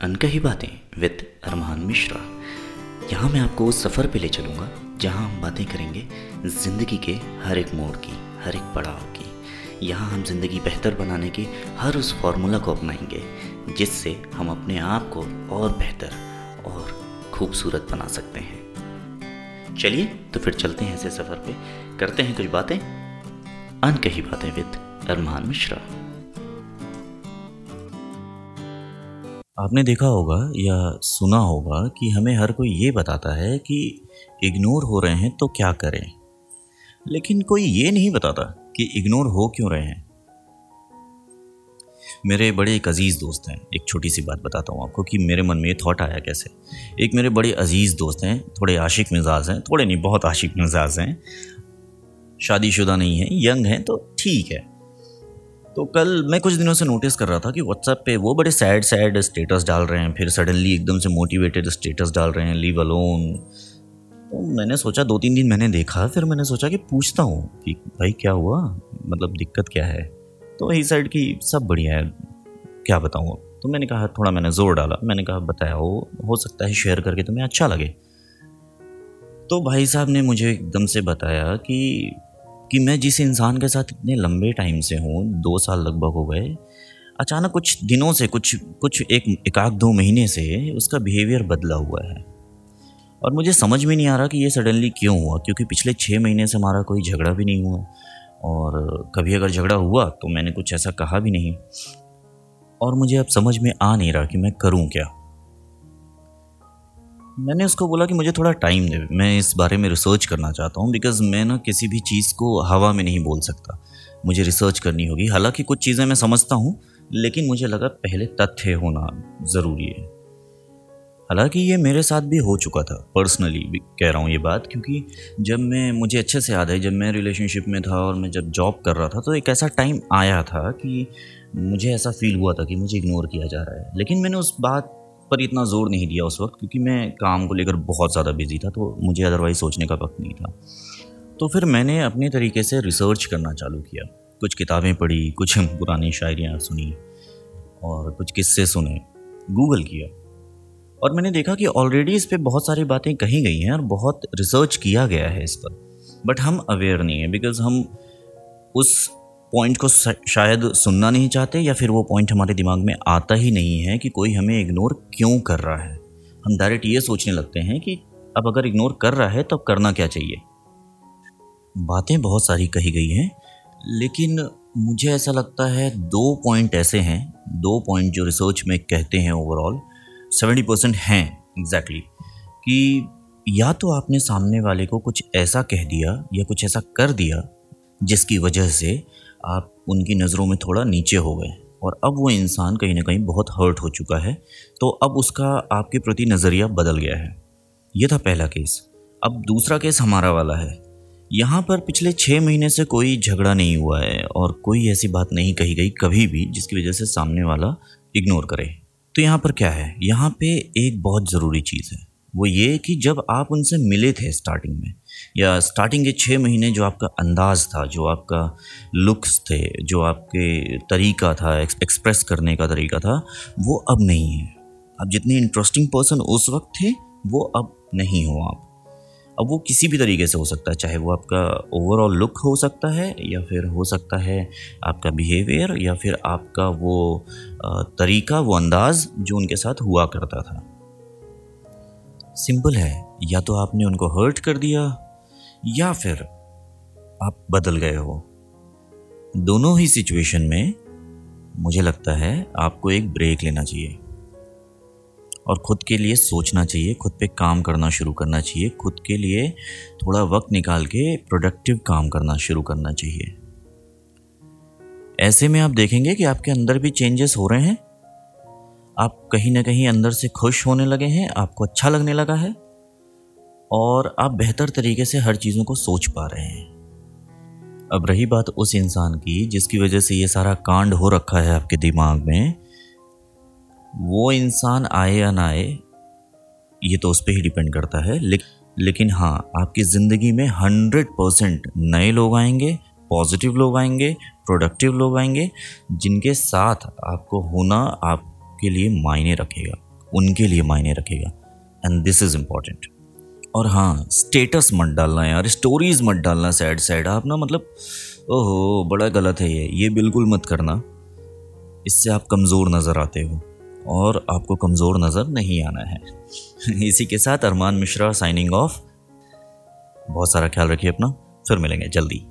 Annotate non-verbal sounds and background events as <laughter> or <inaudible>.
अनकही बातें विद अरमान मिश्रा। यहाँ मैं आपको उस सफ़र पे ले चलूँगा, जहाँ हम बातें करेंगे ज़िंदगी के हर एक मोड़ की, हर एक पड़ाव की। यहाँ हम ज़िंदगी बेहतर बनाने की हर उस फार्मूला को अपनाएँगे, जिससे हम अपने आप को और बेहतर और खूबसूरत बना सकते हैं। चलिए तो फिर चलते हैं ऐसे सफ़र पे। करते हैं कुछ बातें। अनकही बातें विद अरमान मिश्रा। आपने देखा होगा या सुना होगा कि हमें हर कोई ये बताता है कि इग्नोर हो रहे हैं तो क्या करें? लेकिन कोई ये नहीं बताता कि इग्नोर हो क्यों रहे हैं। मेरे बड़े एक अज़ीज़ दोस्त हैं। एक छोटी सी बात बताता हूँ आपको कि मेरे मन में ये थॉट आया कैसे। एक मेरे बड़े अज़ीज़ दोस्त हैं, थोड़े आशिक मिजाज हैं, थोड़े नहीं, बहुत आशिक मिजाज हैं। शादीशुदा नहीं है, यंग हैं तो ठीक है। तो कल मैं कुछ दिनों से नोटिस कर रहा था कि व्हाट्सएप पे वो बड़े सैड सैड स्टेटस डाल रहे हैं, फिर सडनली एकदम से मोटिवेटेड स्टेटस डाल रहे हैं लीव अलोन तो मैंने सोचा, दो तीन दिन मैंने देखा, फिर मैंने सोचा कि पूछता हूँ कि भाई क्या हुआ? मतलब दिक्कत क्या है? तो वही साइड की सब बढ़िया है, क्या बताऊँ तो मैंने कहा, थोड़ा मैंने ज़ोर डाला। मैंने कहा, बताया, हो हो सकता है शेयर करके तुम्हें अच्छा लगे। तो भाई साहब ने मुझे एकदम से बताया कि कि मैं जिस इंसान के साथ इतने लंबे टाइम से हूँ, दो साल लगभग हो गए, अचानक कुछ दिनों से, कुछ कुछ एक एक आध दो महीने से उसका बिहेवियर बदला हुआ है। और मुझे समझ में नहीं आ रहा कि ये सडनली क्यों हुआ, क्योंकि पिछले छः महीने से हमारा कोई झगड़ा भी नहीं हुआ। और कभी अगर झगड़ा हुआ तो मैंने कुछ ऐसा कहा भी नहीं। और मुझे अब समझ में आ नहीं रहा कि मैं करूँ क्या। मैंने उसको बोला कि मुझे थोड़ा टाइम दे। मैं इस बारे में रिसर्च करना चाहता हूँ बिकॉज़ मैं ना किसी भी चीज़ को हवा में नहीं बोल सकता। मुझे रिसर्च करनी होगी। हालाँकि कुछ चीज़ें मैं समझता हूँ, लेकिन मुझे लगा पहले तथ्य होना ज़रूरी है। हालाँकि ये मेरे साथ भी हो चुका था। पर्सनली भी कह रहा हूँ ये बात, क्योंकि जब मैं, मुझे अच्छे से याद है, जब मैं रिलेशनशिप में था और मैं जब जॉब कर रहा था तो एक ऐसा टाइम आया था कि मुझे ऐसा फील हुआ था कि मुझे इग्नोर किया जा रहा है। लेकिन मैंने उस बात पर इतना ज़ोर नहीं दिया उस वक्त, क्योंकि मैं काम को लेकर बहुत ज़्यादा बिज़ी था तो मुझे अदरवाइज़ सोचने का वक्त नहीं था। तो फिर मैंने अपने तरीके से रिसर्च करना चालू किया। कुछ किताबें पढ़ी, कुछ <laughs> पुरानी शायरियाँ सुनी और कुछ किस्से सुने। गूगल किया और मैंने देखा कि ऑलरेडी इस पर बहुत सारी बातें कही गई हैं और बहुत रिसर्च किया गया है इस पर। बट हम अवेयर नहीं है बिकॉज़ हम उस पॉइंट को शायद सुनना नहीं चाहते या फिर वो पॉइंट हमारे दिमाग में आता ही नहीं है कि कोई हमें इग्नोर क्यों कर रहा है। हम डायरेक्ट ये सोचने लगते हैं कि अब अगर इग्नोर कर रहा है तो अब करना क्या चाहिए? बातें बहुत सारी कही गई हैं लेकिन मुझे ऐसा लगता है दो पॉइंट ऐसे हैं दो पॉइंट जो रिसर्च में कहते हैं ओवरऑल सेवेंटी परसेंट हैं एग्जैक्टली exactly, कि या तो आपने सामने वाले को कुछ ऐसा कह दिया या कुछ ऐसा कर दिया जिसकी वजह से आप उनकी नज़रों में थोड़ा नीचे हो गए और अब वो इंसान कहीं ना कहीं बहुत हर्ट हो चुका है तो अब उसका आपके प्रति नज़रिया बदल गया है। ये था पहला केस अब दूसरा केस हमारा वाला है। यहाँ पर पिछले छः महीने से कोई झगड़ा नहीं हुआ है और कोई ऐसी बात नहीं कही गई कभी भी, जिसकी वजह से सामने वाला इग्नोर करे। तो यहाँ पर क्या है? यहाँ पे एक बहुत ज़रूरी चीज़ है। वो ये कि जब आप उनसे मिले थे स्टार्टिंग में, या स्टार्टिंग के छः महीने जो आपका अंदाज़ था, जो आपका लुक्स थे, जो आपके तरीका था एक्सप्रेस करने का तरीका था, वो अब नहीं है। अब जितने इंटरेस्टिंग पर्सन उस वक्त थे, वो अब नहीं हो आप। अब वो किसी भी तरीके से हो सकता है, चाहे वो आपका ओवरऑल लुक हो सकता है, या फिर हो सकता है आपका बिहेवियर या फिर आपका वो तरीका, वो अंदाज़ जो उनके साथ हुआ करता था। सिंपल है, या तो आपने उनको हर्ट कर दिया, या फिर आप बदल गए हो। दोनों ही सिचुएशन में मुझे लगता है आपको एक ब्रेक लेना चाहिए। और ख़ुद के लिए सोचना चाहिए, खुद पे काम करना शुरू करना चाहिए, खुद के लिए थोड़ा वक्त निकाल के प्रोडक्टिव काम करना शुरू करना चाहिए। ऐसे में आप देखेंगे कि आपके अंदर भी चेंजेस हो रहे हैं। आप कहीं ना कहीं अंदर से खुश होने लगे हैं आपको अच्छा लगने लगा है और आप बेहतर तरीके से हर चीज़ों को सोच पा रहे हैं। अब रही बात उस इंसान की जिसकी वजह से ये सारा कांड हो रखा है आपके दिमाग में। वो इंसान आए या ना आए ये तो उस पर ही डिपेंड करता है ले, लेकिन हाँ आपकी ज़िंदगी में हंड्रेड परसेंट नए लोग आएँगे पॉजिटिव लोग आएँगे प्रोडक्टिव लोग आएँगे जिनके साथ आपको होना आपके लिए मायने रखेगा, उनके लिए मायने रखेगा एंड दिस इज़ इंपॉर्टेंट और हाँ स्टेटस मत डालना यार स्टोरीज मत डालना सैड सैड आप ना मतलब ओहो, बड़ा गलत है ये ये बिल्कुल मत करना। इससे आप कमज़ोर नज़र आते हो, और आपको कमज़ोर नज़र नहीं आना है। <laughs> इसी के साथ अरमान मिश्रा साइनिंग ऑफ़ बहुत सारा ख्याल रखिए अपना, फिर मिलेंगे जल्दी।